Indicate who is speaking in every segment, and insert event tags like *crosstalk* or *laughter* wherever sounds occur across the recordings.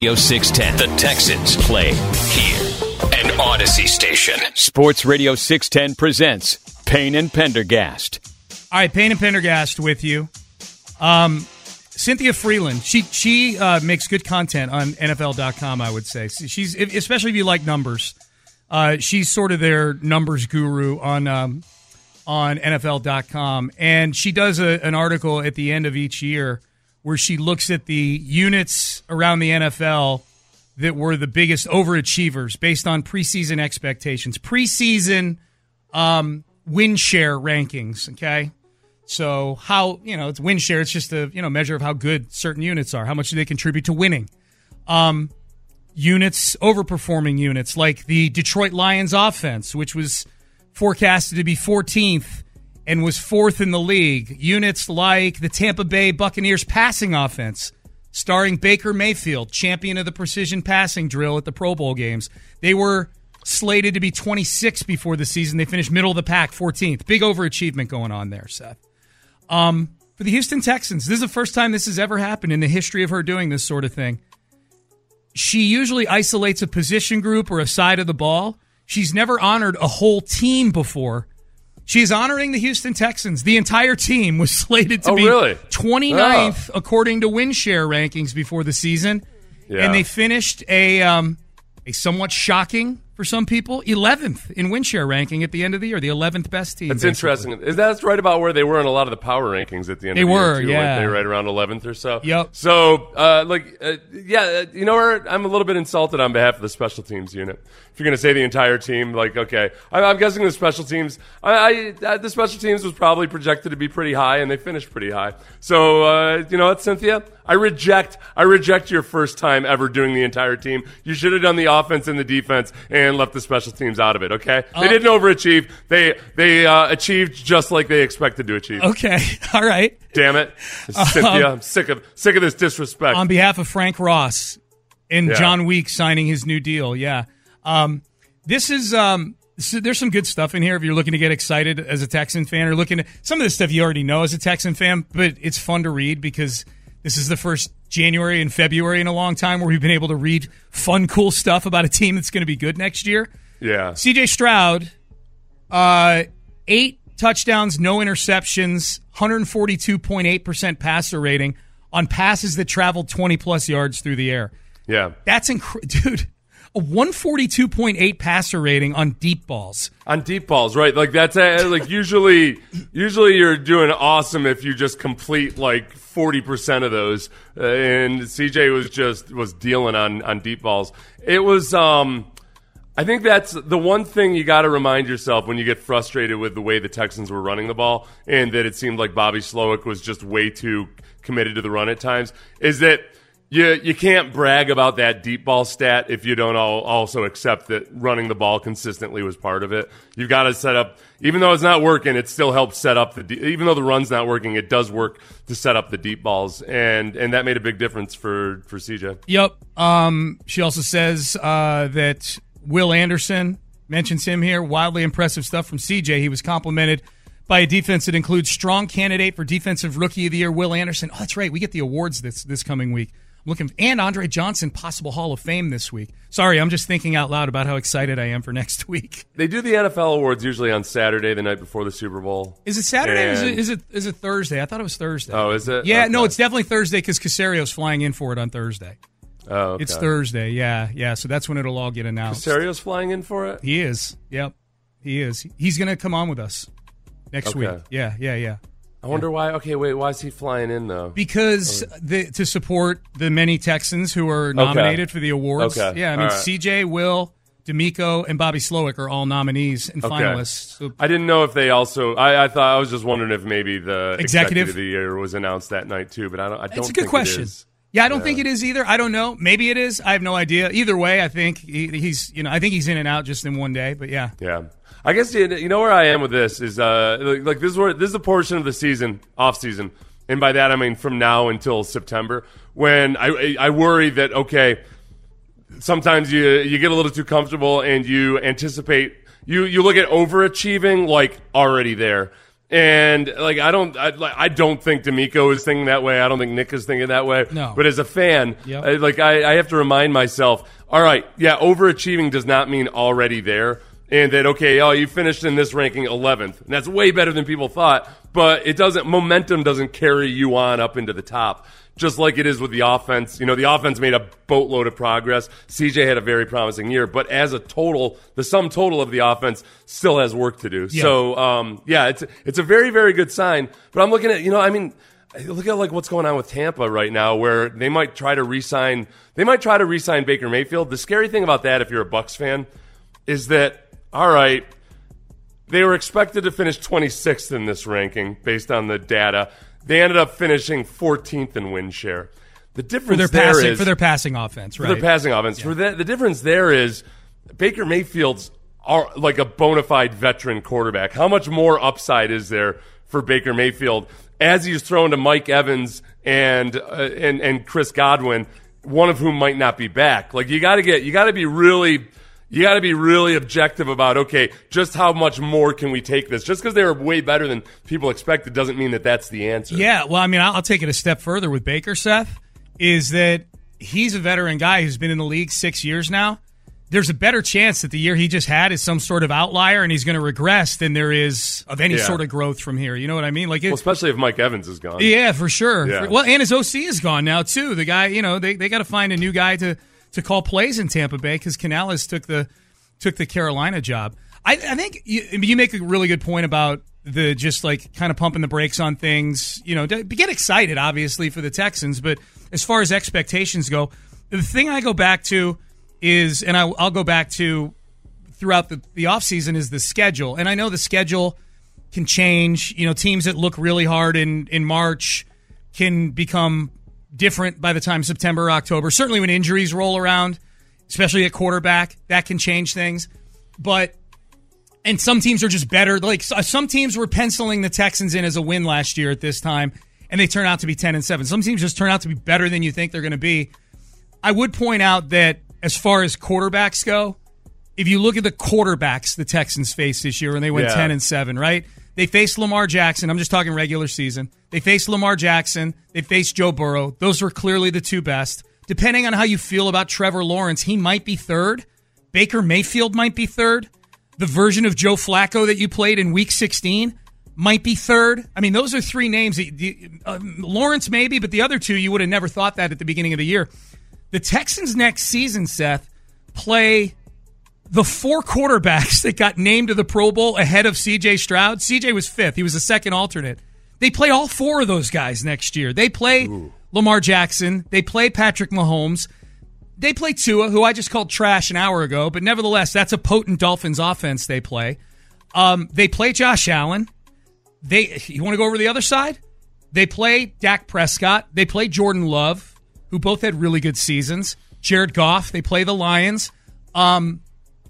Speaker 1: Radio 610. The Texans play here. An Odyssey station.
Speaker 2: Sports Radio 610 presents Payne and Pendergast.
Speaker 3: All right, Payne and Pendergast with you. Um, Cynthia Frelund, she she uh, makes good content on NFL.com. I would say she's especially if you like numbers. Uh, she's sort of their numbers guru on um, on NFL.com, and she does a, an article at the end of each year where she looks at the units around the NFL that were the biggest overachievers based on preseason expectations, preseason um, win share rankings. Okay, so how you know it's win share? It's just a you know measure of how good certain units are, how much do they contribute to winning. Um, units overperforming units like the Detroit Lions offense, which was forecasted to be 14th and was fourth in the league. Units like the Tampa Bay Buccaneers passing offense, starring Baker Mayfield, champion of the precision passing drill at the Pro Bowl games. They were slated to be 26 before the season. They finished middle of the pack, 14th. Big overachievement going on there, Seth. Um, for the Houston Texans, this is the first time this has ever happened in the history of her doing this sort of thing. She usually isolates a position group or a side of the ball. She's never honored a whole team before. She's honoring the Houston Texans. The entire team was *laughs* slated to
Speaker 4: Oh,
Speaker 3: be
Speaker 4: really?
Speaker 3: 29th according to win share rankings before the season.
Speaker 4: Yeah.
Speaker 3: And they finished a um, a somewhat shocking for some people 11th in win share ranking at the end of the year, the 11th best team.
Speaker 4: That's
Speaker 3: basically.
Speaker 4: interesting. Is that right about where they were in a lot of the power rankings at the end?
Speaker 3: They
Speaker 4: of the
Speaker 3: were,
Speaker 4: year too,
Speaker 3: yeah.
Speaker 4: They were right around eleventh or so.
Speaker 3: Yep.
Speaker 4: So, uh, like, uh, yeah, uh, you know, where I'm a little bit insulted on behalf of the special teams unit. If you're going to say the entire team, like, okay, I, I'm guessing the special teams. I, I uh, the special teams was probably projected to be pretty high, and they finished pretty high. So, uh, you know what, Cynthia? I reject. I reject your first time ever doing the entire team. You should have done the offense and the defense and left the special teams out of it. Okay, they didn't overachieve. They they uh, achieved just like they expected to achieve.
Speaker 3: Okay. *laughs* All right.
Speaker 4: Damn it, *laughs* Cynthia! I'm sick of sick of this disrespect.
Speaker 3: On behalf of Frank Ross and
Speaker 4: Yeah.
Speaker 3: Jon Weeks signing his new deal. Yeah. Um, this is um, so there's some good stuff in here if you're looking to get excited as a Texan fan or looking at some of this stuff you already know as a Texan fan, but it's fun to read because this is the first January and February in a long time where we've been able to read fun, cool stuff about a team that's going to be good next year.
Speaker 4: yeah,
Speaker 3: CJ Stroud, uh, eight touchdowns, no interceptions, 142.8% passer rating on passes that traveled 20 plus yards through the air.
Speaker 4: yeah.
Speaker 3: That's incredible. *laughs* Dude, a 142.8 passer rating on deep balls.
Speaker 4: On deep balls, right? Like that's uh, like usually, *laughs* usually you're doing awesome if you just complete like forty percent of those. Uh, and CJ was just was dealing on on deep balls. It was. um I think that's the one thing you got to remind yourself when you get frustrated with the way the Texans were running the ball, and that it seemed like Bobby Slowik was just way too committed to the run at times. Is that you you can't brag about that deep ball stat if you don't all, also accept that running the ball consistently was part of it. You've got to set up, even though it's not working, it still helps set up the. Even though the run's not working, it does work to set up the deep balls, and and that made a big difference for for CJ.
Speaker 3: Yep. Um, she also says uh, that Will Anderson mentions him here. Wildly impressive stuff from CJ. He was complimented by a defense that includes strong candidate for defensive rookie of the year, Will Anderson. Oh, that's right. We get the awards this this coming week. Looking and Andre Johnson, possible Hall of Fame this week. Sorry, I'm just thinking out loud about how excited I am for *laughs* next week.
Speaker 4: They do the NFL awards usually on Saturday, the night before the Super Bowl.
Speaker 3: Is it Saturday? Is, it, is it is it Thursday? I thought it was Thursday.
Speaker 4: Oh, is it?
Speaker 3: Yeah, no, it's definitely Thursday because Caserio's flying in for it on Thursday.
Speaker 4: Oh, okay.
Speaker 3: It's Thursday. Yeah, yeah. So that's when it'll all get announced.
Speaker 4: Caserio's flying in for it.
Speaker 3: He is. Yep. He is. He's going to come on with us next
Speaker 4: Okay.
Speaker 3: week. Yeah, yeah, yeah.
Speaker 4: I wonder why. Okay, wait. Why is he flying in though?
Speaker 3: Because oh. the, to support the many Texans who are nominated for the awards.
Speaker 4: Okay.
Speaker 3: Yeah, I mean,
Speaker 4: right.
Speaker 3: CJ, Will, DeMeco, and Bobby Slowik are all nominees and
Speaker 4: Okay.
Speaker 3: finalists. So
Speaker 4: I didn't know if they also. I, I thought I was just wondering if maybe the
Speaker 3: Executive?
Speaker 4: of the year was announced that night too. But I don't. I don't
Speaker 3: it's a good
Speaker 4: think it
Speaker 3: question. Yeah, I don't think it is either. I don't know. Maybe it is. I have no idea. Either way, I think he, he's. You know, I think he's in and out just in one day. But yeah,
Speaker 4: Yeah. I guess you you know where I am with this is uh like, like this is where this is a portion of the season off season, and by that I mean from now until September when I I I worry that okay sometimes you you get a little too comfortable and you anticipate you you look at overachieving like already there. And like I don't I, like, I don't think DeMeco is thinking that way. I don't think Nick is thinking that way.
Speaker 3: No.
Speaker 4: But as a fan,
Speaker 3: Yep.
Speaker 4: I- like I, I have to remind myself, all right, yeah, overachieving does not mean already there. And that okay, oh, you finished in this ranking 11th. And that's way better than people thought, but it doesn't momentum doesn't carry you on up into the top. Just like it is with the offense. You know, the offense made a boatload of progress. CJ had a very promising year, but as a total, the sum total of the offense still has work to do.
Speaker 3: Yeah.
Speaker 4: So, um, yeah, it's it's a very very good sign. But I'm looking at, you know, I mean, look at like what's going on with Tampa right now, where they might try to re-sign. They might try to re-sign Baker Mayfield. The scary thing about that, if you're a Bucks fan, is that all right. They were expected to finish 26th in this ranking based on the data. They ended up finishing 14th in win share. The difference
Speaker 3: for their
Speaker 4: there
Speaker 3: passing
Speaker 4: is-
Speaker 3: for their passing offense,
Speaker 4: for their passing offense. For the, the difference there is Baker Mayfield's are like a bona fide veteran quarterback. How much more upside is there for Baker Mayfield as he's thrown to Mike Evans and uh, and and Chris Godwin, one of whom might not be back. Like you got to get you got to be really you got to be really objective about okay, just how much more can we take this? Just because they were way better than people expected doesn't mean that that's the answer.
Speaker 3: Yeah, well, I mean, I'll, I'll take it a step further with Baker, Seth, is that he's a veteran guy who's been in the league six years now. There's a better chance that the year he just had is some sort of outlier and he's going to regress than there is of any
Speaker 4: Yeah.
Speaker 3: sort of growth from here. You know what I mean? Like, it,
Speaker 4: Well, especially if Mike Evans is gone.
Speaker 3: yeah, for sure.
Speaker 4: Yeah.
Speaker 3: For- well, and his OC is gone now too. The guy, you know, they, they got to find a new guy to to call plays in Tampa Bay because Canales took the took the Carolina job. I, I think you, you make a really good point about the just like kind of pumping the brakes on things. You know, get excited obviously for the Texans, but as far as expectations go, the thing I go back to is, and I, I'll go back to throughout the the offseason is the schedule, and I know the schedule can change. You know, teams that look really hard in in March can become different by the time September or October. Certainly when injuries roll around, especially at quarterback, that can change things. But and some teams are just better. Like uh, some teams were penciling the Texans in as a win last year at this time, and they turn out to be ten and seven. Some teams just turn out to be better than you think they're going to be. I would point out that as far as quarterbacks go, if you look at the quarterbacks the Texans faced this year, and they went
Speaker 4: Yeah.
Speaker 3: ten and seven, right? They faced Lamar Jackson. I'm just talking regular season. They faced Lamar Jackson. They faced Joe Burrow. Those were clearly the two best. Depending on how you feel about Trevor Lawrence, he might be third. Baker Mayfield might be third. The version of Joe Flacco that you played in Week 16 might be third. I mean, those are three names. uh, Lawrence maybe, but the other two you would have never thought that at the beginning of the year. The Texans next season, Seth, play the four quarterbacks that got named to the Pro Bowl ahead of CJ Stroud. CJ was fifth. He was the second alternate. They play all four of those guys next year. They play Lamar Jackson. They play Patrick Mahomes. They play Tua, who I just called trash an hour ago, but nevertheless, that's a potent Dolphins offense they play. Um, they play Josh Allen. They you want to go over the other side? They play Dak Prescott. They play Jordan Love, who both had really good seasons. Jared Goff. They play the Lions. Um,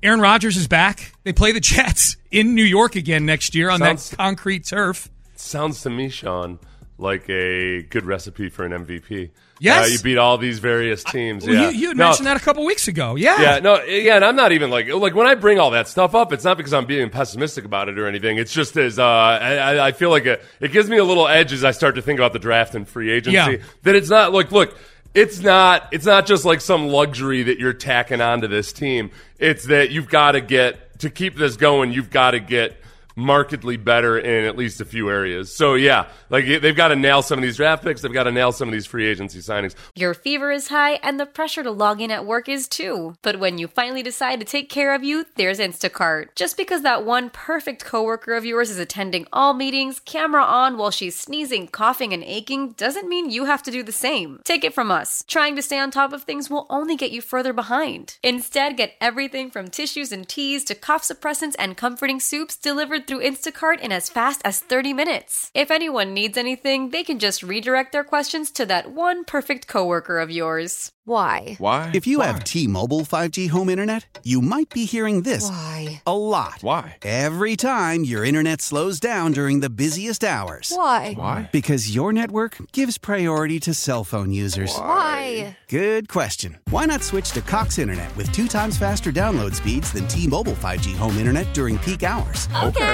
Speaker 3: Aaron Rodgers is back. They play the Jets *laughs* in New York again next year on
Speaker 4: Sounds-
Speaker 3: that concrete turf.
Speaker 4: Sounds to me, Sean, like a good recipe for an MVP.
Speaker 3: Yes.
Speaker 4: Uh, you beat all these various teams.
Speaker 3: Well,
Speaker 4: yeah.
Speaker 3: you, you had
Speaker 4: No,
Speaker 3: mentioned that a couple weeks ago. Yeah.
Speaker 4: Yeah, no, yeah, and I'm not even like like when I bring all that stuff up, it's not because I'm being pessimistic about it or anything. It's just as uh, I, I- I feel like it, it gives me a little edge as I start to think about the draft and free agency.
Speaker 3: Yeah.
Speaker 4: That it's not like look, it's not it's not just like some luxury that you're tacking onto this team. It's that you've got to get to keep this going. You've got to get markedly better in at least a few areas. So yeah, like they've got to nail some of these draft picks. They've got to nail some of these free agency signings.
Speaker 5: Your fever is high and the pressure to log in at work is too. But when you finally decide to take care of you, there's Instacart. Just because that one perfect coworker of yours is attending all meetings, camera on while she's sneezing, coughing, and aching doesn't mean you have to do the same. Take it from us. Trying to stay on top of things will only get you further behind. Instead, get everything from tissues and teas to cough suppressants and comforting soups delivered through Instacart in as fast as 30 minutes. If anyone needs anything, they can just redirect their questions to that one perfect coworker of yours.
Speaker 6: Why?
Speaker 7: Why?
Speaker 8: If you
Speaker 7: Why?
Speaker 8: have T-Mobile 5G home internet, you might be hearing this
Speaker 6: Why?
Speaker 8: a lot.
Speaker 7: Why?
Speaker 8: Every time your internet slows down during the busiest hours.
Speaker 6: Why?
Speaker 7: Why?
Speaker 8: Because your network gives priority to cell phone users.
Speaker 6: Why?
Speaker 8: Good question. Why not switch to Cox Internet with two times faster download speeds than T-Mobile 5G home internet during peak hours?
Speaker 6: Okay.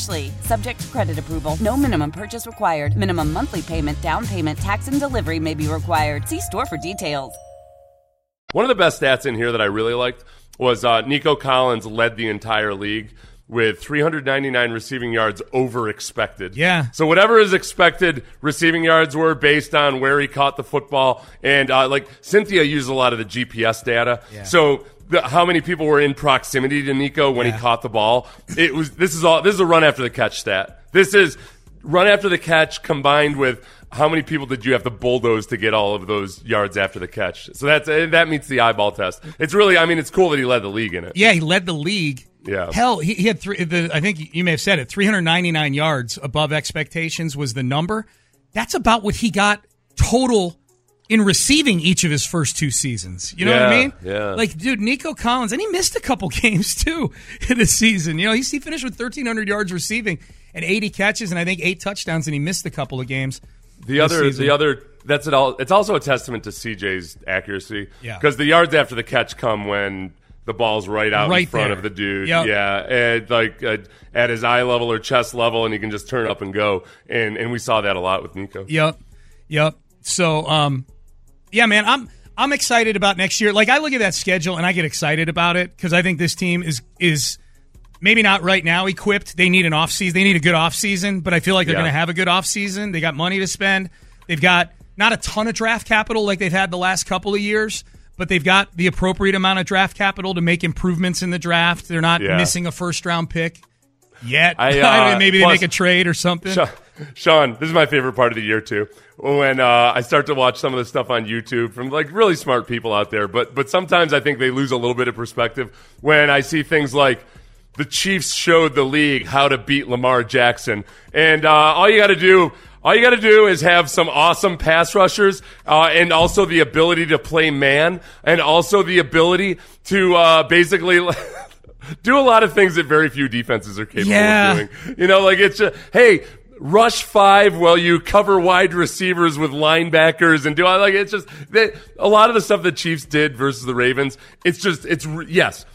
Speaker 9: Ashley. Subject to credit approval. No minimum purchase required. Minimum monthly payment, down payment, tax, and delivery may be required. See store for details.
Speaker 4: One of the best stats in here that I really liked was uh, Nico Collins led the entire league with 399 receiving yards over expected.
Speaker 3: Yeah.
Speaker 4: So whatever his expected receiving yards were based on where he caught the football, and uh, like Cynthia used a lot of the GPS data.
Speaker 3: Yeah.
Speaker 4: So the, how many people were in proximity to Nico when
Speaker 3: Yeah.
Speaker 4: he caught the ball? It was. This is all. This is a run after the catch stat. This is run after the catch combined with how many people did you have to bulldoze to get all of those yards after the catch? So that's uh, that meets the eyeball test. It's really. I mean, it's cool that he led the league in it.
Speaker 3: Yeah, he led the league.
Speaker 4: Yeah.
Speaker 3: Hell, he, he had three. The, I think you may have said it. 399 yards above expectations was the number. That's about what he got total in receiving each of his first two seasons. You know what I mean?
Speaker 4: yeah.
Speaker 3: Like, dude, Nico Collins, and he missed a couple *laughs* games too in the season. You know, he, he finished with 1,300 yards receiving and 80 catches, and I think eight touchdowns, and he missed a couple of games.
Speaker 4: The other,
Speaker 3: season.
Speaker 4: the other, that's it all. It's also a testament to CJ's accuracy.
Speaker 3: Yeah.
Speaker 4: Because the yards after the catch come when the ball's right out in front
Speaker 3: there.
Speaker 4: of the dude.
Speaker 3: Yep.
Speaker 4: Yeah, and like uh, at his eye level or chest level, and he can just turn up and go. And and we saw that a lot with Nico.
Speaker 3: Yep. Yep. So, um, yeah, man, I'm I'm excited about next year. Like I look at that schedule and I get excited about it because I think this team is is maybe not right now equipped. They need an off season. They need a good off season, but I feel like they're
Speaker 4: Yeah.
Speaker 3: going to have a good off season. They got money to spend. They've got not a ton of draft capital like they've had the last couple of years, but they've got the appropriate amount of draft capital to make improvements in the draft. They're not
Speaker 4: Yeah.
Speaker 3: missing a first round pick yet.
Speaker 4: I, *laughs*
Speaker 3: I don't know,
Speaker 4: uh,
Speaker 3: maybe
Speaker 4: plus-
Speaker 3: they make a trade or something.
Speaker 4: Sean, Sean, this is my favorite part of the year too. When uh, I start to watch some of the stuff on YouTube from like really smart people out there, but but sometimes I think they lose a little bit of perspective when I see things like the Chiefs showed the league how to beat Lamar Jackson, and uh, all you got to do. All you got to do is have some awesome pass rushers, uh, and also the ability to play man, and also the ability to uh, basically *laughs* do a lot of things that very few defenses are capable
Speaker 3: Yeah.
Speaker 4: of doing. You know, like it's just, hey, rush five while you cover wide receivers with linebackers and do I like it's just that a lot of the stuff the Chiefs did versus the Ravens. It's just it's yes,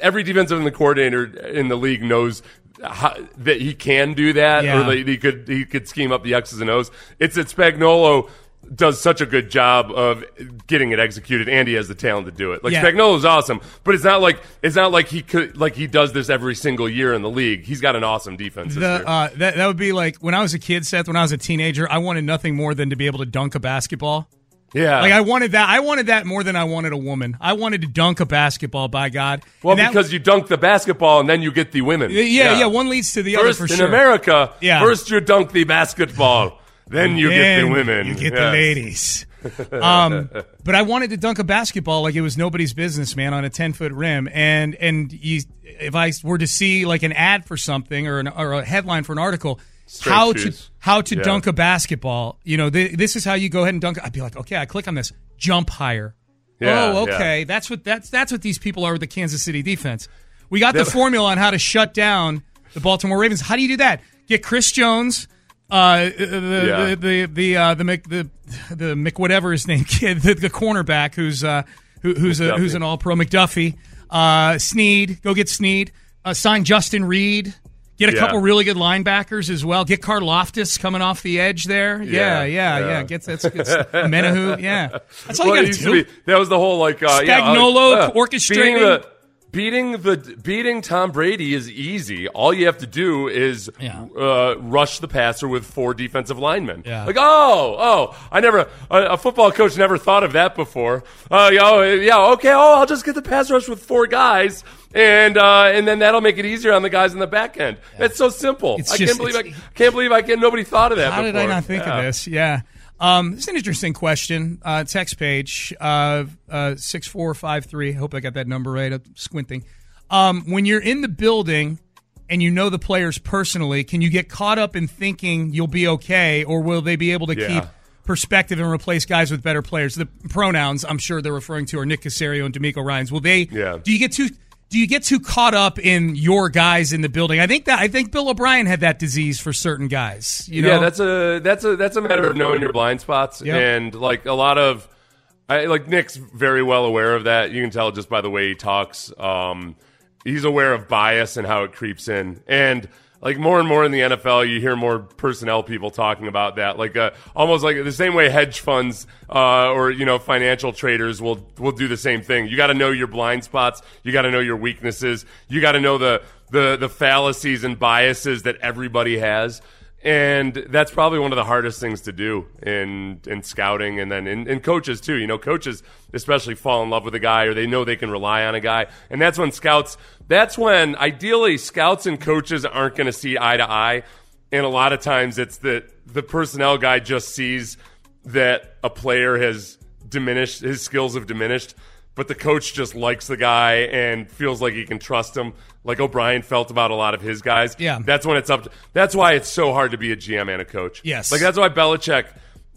Speaker 4: every defensive in the coordinator in the league knows. How, that he can do that,
Speaker 3: Yeah.
Speaker 4: or that he could he could scheme up the X's and O's. It's at Spagnuolo does such a good job of getting it executed, and he has the talent to do it. Like
Speaker 3: Yeah.
Speaker 4: Spagnuolo's awesome, but it's not like it's not like he could like he does this every single year in the league. He's got an awesome defense. This
Speaker 3: The,
Speaker 4: year.
Speaker 3: uh, that that would be like when I was a kid, Seth. When I was a teenager, I wanted nothing more than to be able to dunk a basketball.
Speaker 4: yeah,
Speaker 3: Like I wanted that. I wanted that more than I wanted a woman. I wanted to dunk a basketball. By God.
Speaker 4: well
Speaker 3: that-
Speaker 4: because you dunk the basketball and then you get the women.
Speaker 3: yeah, yeah, One leads to the
Speaker 4: First
Speaker 3: other for
Speaker 4: in
Speaker 3: sure.
Speaker 4: America,
Speaker 3: Yeah.
Speaker 4: first you dunk the basketball, then you get the women.
Speaker 3: You get
Speaker 4: Yes.
Speaker 3: the ladies. *laughs* um, but I wanted to dunk a basketball like it was nobody's business, man, on a ten foot rim. And and you, if I were to see like an ad for something or an, or a headline for an article,
Speaker 4: Straight
Speaker 3: how
Speaker 4: shoes.
Speaker 3: to how to
Speaker 4: Yeah.
Speaker 3: dunk a basketball, you know, th- this is how you go ahead and dunk. I'd be like, okay, I click on this, jump higher.
Speaker 4: Yeah,
Speaker 3: oh,
Speaker 4: yeah.
Speaker 3: okay, that's what that's that's what these people are with the Kansas City defense. We got the formula on how to shut down the Baltimore Ravens. How do you do that? Get Chris Jones, uh, the,
Speaker 4: Yeah.
Speaker 3: the the the uh, the Mc, the the Mc whatever his name *laughs* kid, the, the cornerback who's uh, who, who's a, who's an All Pro McDuffie. Uh, Sneed, go get Sneed. Uh, sign Justin Reid. Get a
Speaker 4: Yeah.
Speaker 3: couple really good linebackers as well. Get Karlaftis coming off the edge there. Yeah,
Speaker 4: Yeah,
Speaker 3: yeah, yeah.
Speaker 4: yeah.
Speaker 3: Get that's, Menahu. Yeah, *laughs* that's all
Speaker 4: Well,
Speaker 3: you got to do.
Speaker 4: be- that was the whole like uh, yeah,
Speaker 3: Spagnuolo
Speaker 4: uh,
Speaker 3: orchestrating.
Speaker 4: the beating the beating Tom Brady is easy. All you have to do is
Speaker 3: Yeah.
Speaker 4: uh, rush the passer with four defensive linemen.
Speaker 3: Yeah.
Speaker 4: Like oh oh, I never a, a football coach never thought of that before. Uh, yeah, oh, yeah, okay. Oh, I'll just get the pass rush with four guys. And uh, and then that'll make it easier on the guys in the back end. It's so simple.
Speaker 3: It's
Speaker 4: I
Speaker 3: just-
Speaker 4: can't believe I can't believe I can. Nobody thought of that.
Speaker 3: How did I not think
Speaker 4: Yeah.
Speaker 3: of this? Yeah. Um, it's an interesting question. Uh, text page uh, uh, six four five three. Hope I got that number right. I'm squinting. Um, when you're in the building and you know the players personally, can you get caught up in thinking you'll be okay, or will they be able to
Speaker 4: Yeah.
Speaker 3: keep perspective and replace guys with better players? The pronouns I'm sure they're referring to are Nick Caserio and DeMeco Ryans. Will they?
Speaker 4: Yeah.
Speaker 3: Do you get too? Do you get too caught up in your guys in the building? I think that I think Bill O'Brien had that disease for certain guys. You know?
Speaker 4: yeah, that's a that's a that's a matter of knowing your blind spots
Speaker 3: Yep.
Speaker 4: and like a lot of I like Nick's very well aware of that. You can tell just by the way he talks. Um, he's aware of bias and how it creeps in, and like more and more in the NFL, you hear more personnel people talking about that. Like uh, almost like the same way hedge funds uh, or you know financial traders will will do the same thing. You got to know your blind spots. You got to know your weaknesses. You got to know the the the fallacies and biases that everybody has and that's probably one of the hardest things to do in in scouting and then in, in coaches too. You know coaches especially fall in love with a guy or they know they can rely on a guy. And that's when scouts that's when ideally scouts and coaches aren't going to see eye to eye. And a lot of times it's that the personnel guy just sees that a player has diminished his skills have diminished but the coach just likes the guy and feels like he can trust him like O'Brien felt about a lot of his guys.
Speaker 3: Yeah.
Speaker 4: That's when it's up to, that's why it's so hard to be a GM and a coach.
Speaker 3: Yes.
Speaker 4: Like that's why Belichick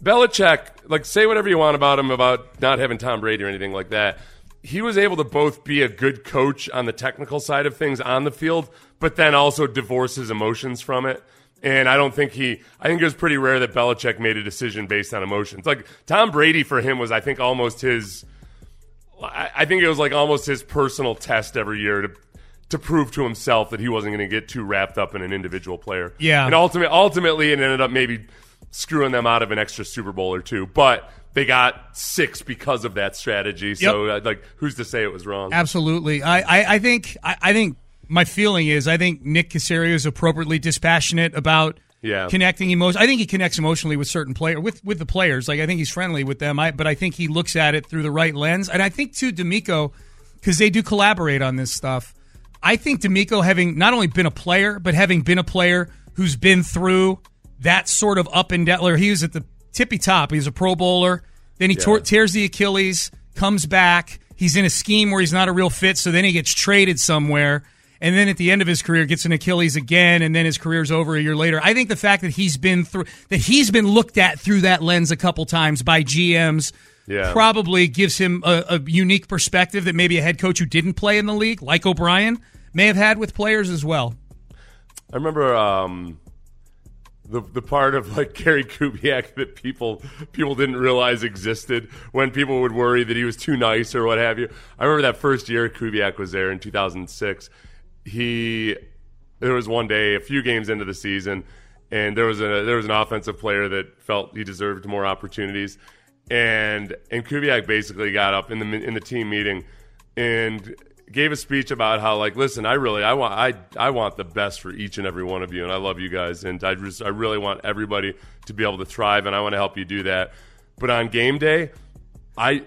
Speaker 4: Belichick, like say whatever you want about him about not having Tom Brady or anything like that. He was able to both be a good coach on the technical side of things on the field, but then also divorce his emotions from it. And I don't think he, I think it was pretty rare that Belichick made a decision based on emotions. Like Tom Brady for him was, I think, almost his, I I think it was like almost his personal test every year to to prove to himself that he wasn't going to get too wrapped up in an individual player.
Speaker 3: Yeah.
Speaker 4: and ultimately, ultimately, it ended up maybe screwing them out of an extra Super Bowl or two, but. They got six because of that strategy. So, uh, like, who's to say it was wrong?
Speaker 3: Absolutely. I, I, I think I, I think my feeling is I think Nick Caserio is appropriately dispassionate about
Speaker 4: Yeah.
Speaker 3: connecting emotion. I think he connects emotionally with certain player with with the players. Like I think he's friendly with them. I, but I think he looks at it through the right lens. And I think too DeMeco because they do collaborate on this stuff. I think DeMeco having not only been a player but having been a player who's been through that sort of up and down. He was at the tippy top. He was a Pro Bowler. Then he tore, tears the Achilles, comes back. He's in a scheme where he's not a real fit, so then he gets traded somewhere. And then at the end of his career, gets an Achilles again, and then his career's over a year later. I think the fact that he's been through that he's been looked at through that lens a couple times by GMs
Speaker 4: Yeah.
Speaker 3: probably gives him a, a unique perspective that maybe a head coach who didn't play in the league, like O'Brien, may have had with players as well.
Speaker 4: I remember um, the the part of like Gary Kubiak that people people didn't realize existed when people would worry that he was too nice or what have you. I remember that first year Kubiak was there in 2006. He there was one day a few games into the season and there was a there was an offensive player that felt he deserved more opportunities and and Kubiak basically got up in the in the team meeting and gave a speech about how like listen I really I want I I want the best for each and every one of you and I love you guys and I just I really want everybody to be able to thrive and I want to help you do that. But on game day I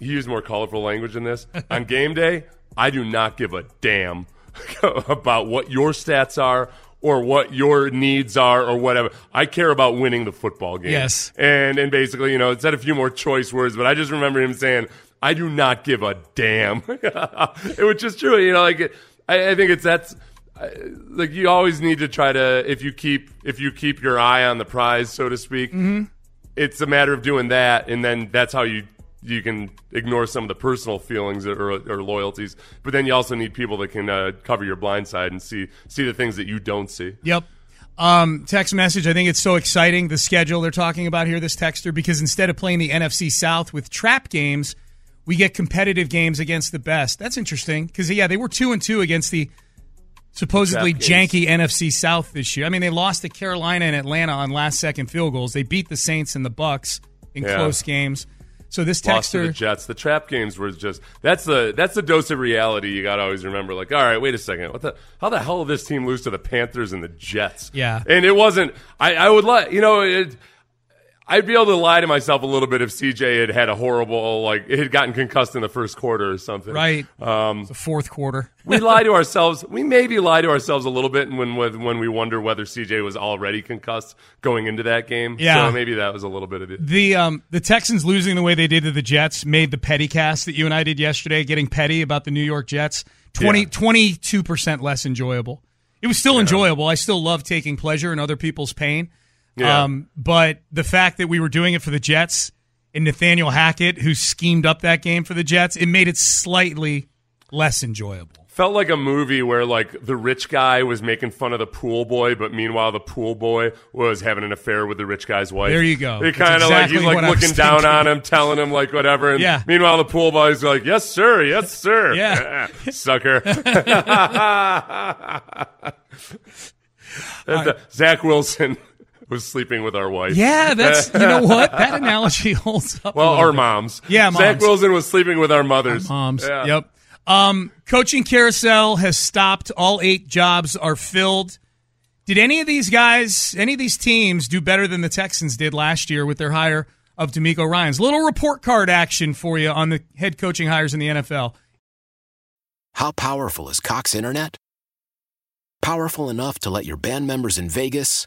Speaker 4: he used more colorful language in this. *laughs* On game day I do not give a damn *laughs* about what your stats are or what your needs are or whatever I care about winning the football game
Speaker 3: Yes.
Speaker 4: and and basically, you know, it said a few more choice words, but I just remember him saying, "I do not give a damn," *laughs* which is true. You know, like I, I think it's that's like you always need to try to if you keep if you keep your eye on the prize, so to speak. Mm-hmm. It's a matter of doing that, and then that's how you you can ignore some of the personal feelings or, or loyalties, but then you also need people that can uh, cover your blind side and see see the things that you don't see.
Speaker 3: Yep. Um, text message. I think it's so exciting the schedule they're talking about here. This texter because instead of playing the NFC South with trap games, we get competitive games against the best. That's interesting because yeah, they were two and two against the supposedly janky NFC South this year. I mean, they lost to Carolina and Atlanta on last second field goals. They beat the Saints and the Bucks in
Speaker 4: Yeah.
Speaker 3: close games. So this
Speaker 4: Lost to the Jets. The trap games were just that's the that's the dose of reality you got to always remember. Like, all right, wait a second, what the how the hell did this team lose to the Panthers and the Jets?
Speaker 3: Yeah.
Speaker 4: and it wasn't. I I would let you know it. I'd be able to lie to myself a little bit if CJ had had a horrible like it had gotten concussed in the first quarter or something.
Speaker 3: right?
Speaker 4: Um,
Speaker 3: the fourth quarter. *laughs*
Speaker 4: we lie to ourselves. We maybe lie to ourselves a little bit when when we wonder whether CJ was already concussed going into that game.
Speaker 3: Yeah.
Speaker 4: so maybe that was a little bit of it.
Speaker 3: The um the Texans losing the way they did to the Jets made the petty cast that you and I did yesterday, getting petty about the New York Jets, 20, 22% less enjoyable. It was still enjoyable. I still love taking pleasure in other people's pain.
Speaker 4: Yeah.
Speaker 3: Um, but the fact that we were doing it for the Jets and Nathaniel Hackett, who schemed up that game for the Jets, it made it slightly less enjoyable.
Speaker 4: Felt like a movie where like the rich guy was making fun of the pool boy, but meanwhile the pool boy was having an affair with the rich guy's wife.
Speaker 3: There you go.
Speaker 4: It kind of
Speaker 3: exactly
Speaker 4: like he's like looking down on him, telling him like whatever. And
Speaker 3: Yeah.
Speaker 4: Meanwhile the pool boy's like, "Yes sir, yes *laughs* sir."
Speaker 3: Yeah. *laughs*
Speaker 4: sucker. *laughs* And, uh, Zach Wilson was sleeping with our wife.
Speaker 3: Yeah, that's you know *laughs* what that analogy holds up.
Speaker 4: Well, our
Speaker 3: bit.
Speaker 4: moms.
Speaker 3: Yeah,
Speaker 4: Zach. Wilson was sleeping with our mothers.
Speaker 3: Moms.
Speaker 4: Yeah.
Speaker 3: Yep. Um, coaching carousel has stopped. All eight jobs are filled. Did any of these guys, any of these teams, do better than the Texans did last year with their hire of DeMeco Ryans? Little report card action for you on the head coaching hires in the NFL.
Speaker 6: How powerful is Cox Internet? Powerful enough to let your band members in Vegas,